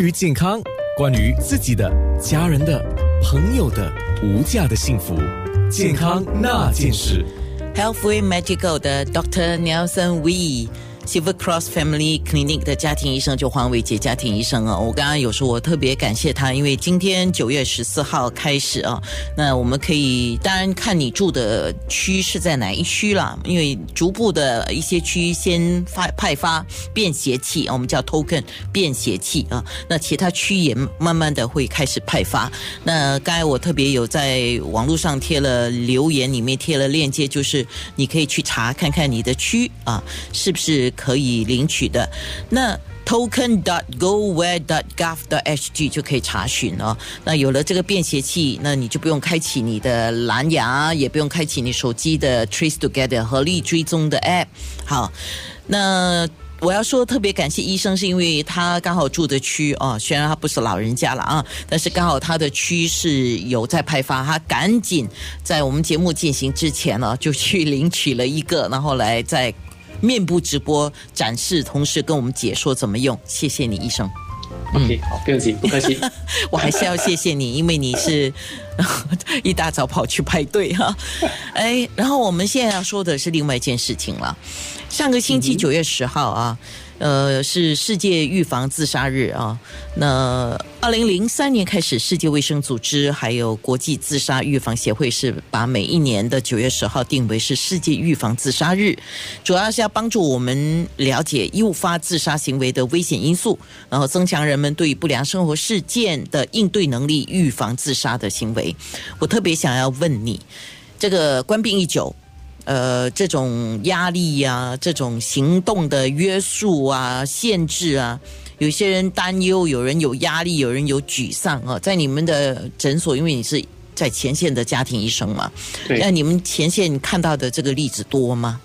关于健康，关于自己的、家人的、朋友的无价的幸福，健康那件事。Healthy Medical 的 Doctor Nelson Wee。Silver Cross Family Clinic 的家庭医生就黄伟杰家庭医生啊，我刚刚有说，我特别感谢他，因为今天九月十四号开始啊，那我们可以当然看你住的区是在哪一区啦，因为逐步的一些区先发派发便携器，我们叫 token 便携器啊，那其他区也慢慢的会开始派发。那刚才我特别有在网络上贴了留言，里面贴了链接，就是你可以去查看看你的区啊是不是。可以领取的，那 token.dot.gowhere.dot.gov.dot.hg 就可以查询哦。那有了这个便携器，那你就不用开启你的蓝牙，也不用开启你手机的 Trace Together 合力追踪的 App。好，那我要说特别感谢医生，是因为他刚好住的区哦，虽然他不是老人家了啊，但是刚好他的区是有在派发，他赶紧在我们节目进行之前呢，就去领取了一个，然后来在。面部直播展示，同时跟我们解说怎么用。谢谢你，医生。OK，好，不用急，不客气。我还是要谢谢你，因为你是 一大早跑去排队哈。哎，然后我们现在要说的是另外一件事情了。上个星期九月十号啊。呃，是世界预防自杀日啊。那二零零三年开始，世界卫生组织还有国际自杀预防协会是把每一年的九月十号定为是世界预防自杀日，主要是要帮助我们了解诱发自杀行为的危险因素，然后增强人们对不良生活事件的应对能力，预防自杀的行为。我特别想要问你，这个官兵一久。呃，这种压力呀、啊，这种行动的约束啊、限制啊，有些人担忧，有人有压力，有人有沮丧啊。在你们的诊所，因为你是在前线的家庭医生嘛，那你们前线看到的这个例子多吗？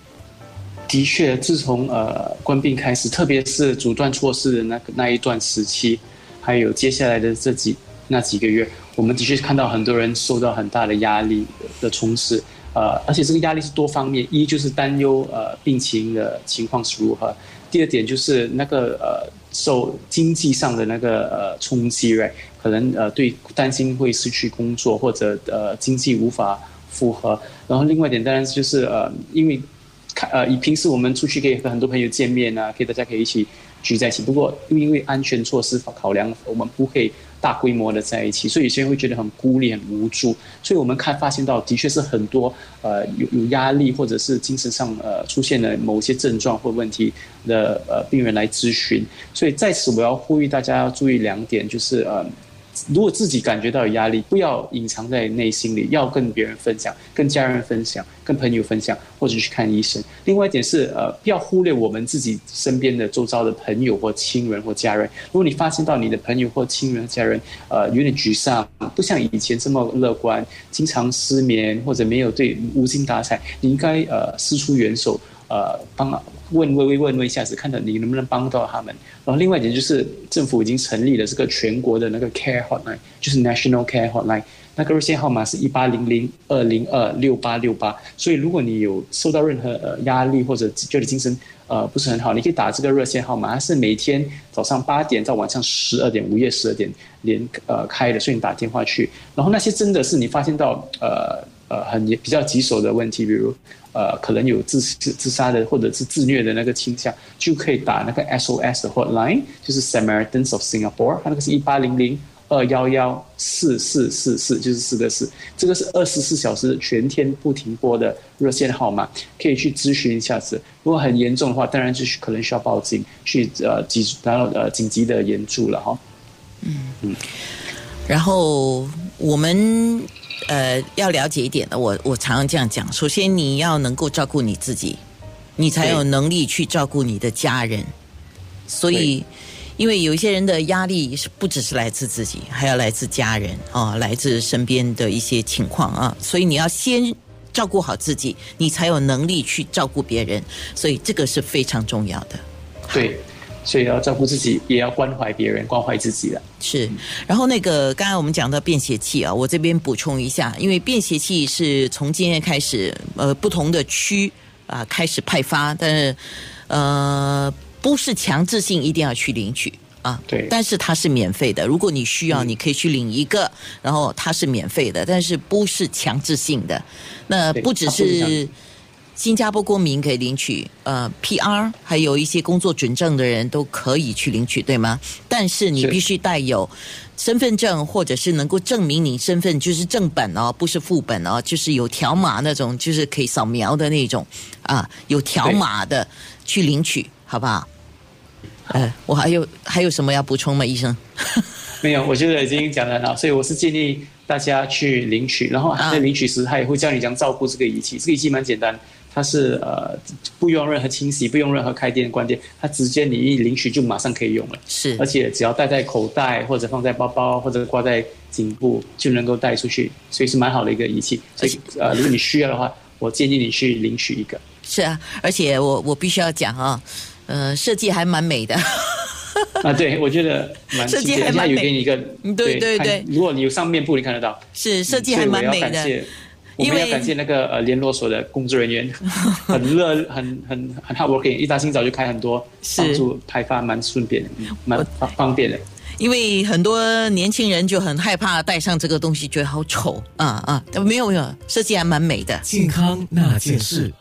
的确，自从呃官病开始，特别是阻断措施的那个那一段时期，还有接下来的这几那几个月，我们的确看到很多人受到很大的压力的冲刺。呃，而且这个压力是多方面，一就是担忧呃病情的情况是如何，第二点就是那个呃受经济上的那个呃冲击，right，可能呃对担心会失去工作或者呃经济无法复合，然后另外一点当然就是呃因为看呃以平时我们出去可以和很多朋友见面啊，可以大家可以一起聚在一起，不过又因为安全措施考量，我们不会。大规模的在一起，所以有些人会觉得很孤立、很无助。所以我们看发现到，的确是很多呃有有压力或者是精神上呃出现了某些症状或问题的呃病人来咨询。所以在此我要呼吁大家要注意两点，就是呃。如果自己感觉到有压力，不要隐藏在内心里，要跟别人分享，跟家人分享，跟朋友分享，或者去看医生。另外一点是，呃，不要忽略我们自己身边的周遭的朋友或亲人或家人。如果你发现到你的朋友或亲人、家人，呃，有点沮丧，不像以前这么乐观，经常失眠或者没有对无精打采，你应该呃伸出援手。呃，帮问问问问一下子，看到你能不能帮到他们。然后另外一点就是，政府已经成立了这个全国的那个 Care Hotline，就是 National Care Hotline，那个热线号码是一八零零二零二六八六八。所以如果你有受到任何呃压力或者觉得精神呃不是很好，你可以打这个热线号码，它是每天早上八点到晚上十二点，午夜十二点连呃开的，所以你打电话去。然后那些真的是你发现到呃呃很比较棘手的问题，比如。呃，可能有自自杀的或者是自虐的那个倾向，就可以打那个 SOS 的 hotline，就是 Samaritans of Singapore，它那个是一八零零二幺幺四四四四，就是四个四，这个是二十四小时全天不停播的热线号码，可以去咨询一下子。如果很严重的话，当然就是可能需要报警，去呃急然后呃紧急的援助了哈。嗯嗯，然后我们。呃，要了解一点的，我我常常这样讲。首先，你要能够照顾你自己，你才有能力去照顾你的家人。所以，因为有一些人的压力是不只是来自自己，还要来自家人啊，来自身边的一些情况啊。所以，你要先照顾好自己，你才有能力去照顾别人。所以，这个是非常重要的。对。所以要照顾自己，也要关怀别人，关怀自己的。是，然后那个刚才我们讲到便携器啊，我这边补充一下，因为便携器是从今天开始，呃，不同的区啊、呃、开始派发，但是呃不是强制性一定要去领取啊。对但是它是免费的，如果你需要，你可以去领一个，然后它是免费的，但是不是强制性的。那不只是新加坡公民可以领取，呃，PR 还有一些工作准证的人都可以去领取，对吗？但是你必须带有身份证，或者是能够证明你身份就是正本哦，不是副本哦，就是有条码那种，就是可以扫描的那种啊，有条码的去领取，好不好？呃，我还有还有什么要补充吗，医生？没有，我觉得已经讲得很好，所以我是建议大家去领取，然后啊在领取时，他也会教你怎样照顾这个仪器。这个仪器蛮简单，它是呃不用任何清洗，不用任何开电关电，它直接你一领取就马上可以用了，是而且只要戴在口袋或者放在包包或者挂在颈部就能够带出去，所以是蛮好的一个仪器。所以呃，如果你需要的话，我建议你去领取一个。是啊，而且我我必须要讲啊，呃，设计还蛮美的。啊，对，我觉得蛮设计还蛮美有给你一个，嗯对对对如果你有上面部，你看得到，是设计还蛮美的所以我要感，谢我因为们要感谢那个呃联络所的工作人员，很热，很很很 hard working，一大清早就开很多，是帮助排发蛮顺便蛮方方便的。因为很多年轻人就很害怕戴上这个东西，觉得好丑啊啊！没有没有，设计还蛮美的。健康那件事。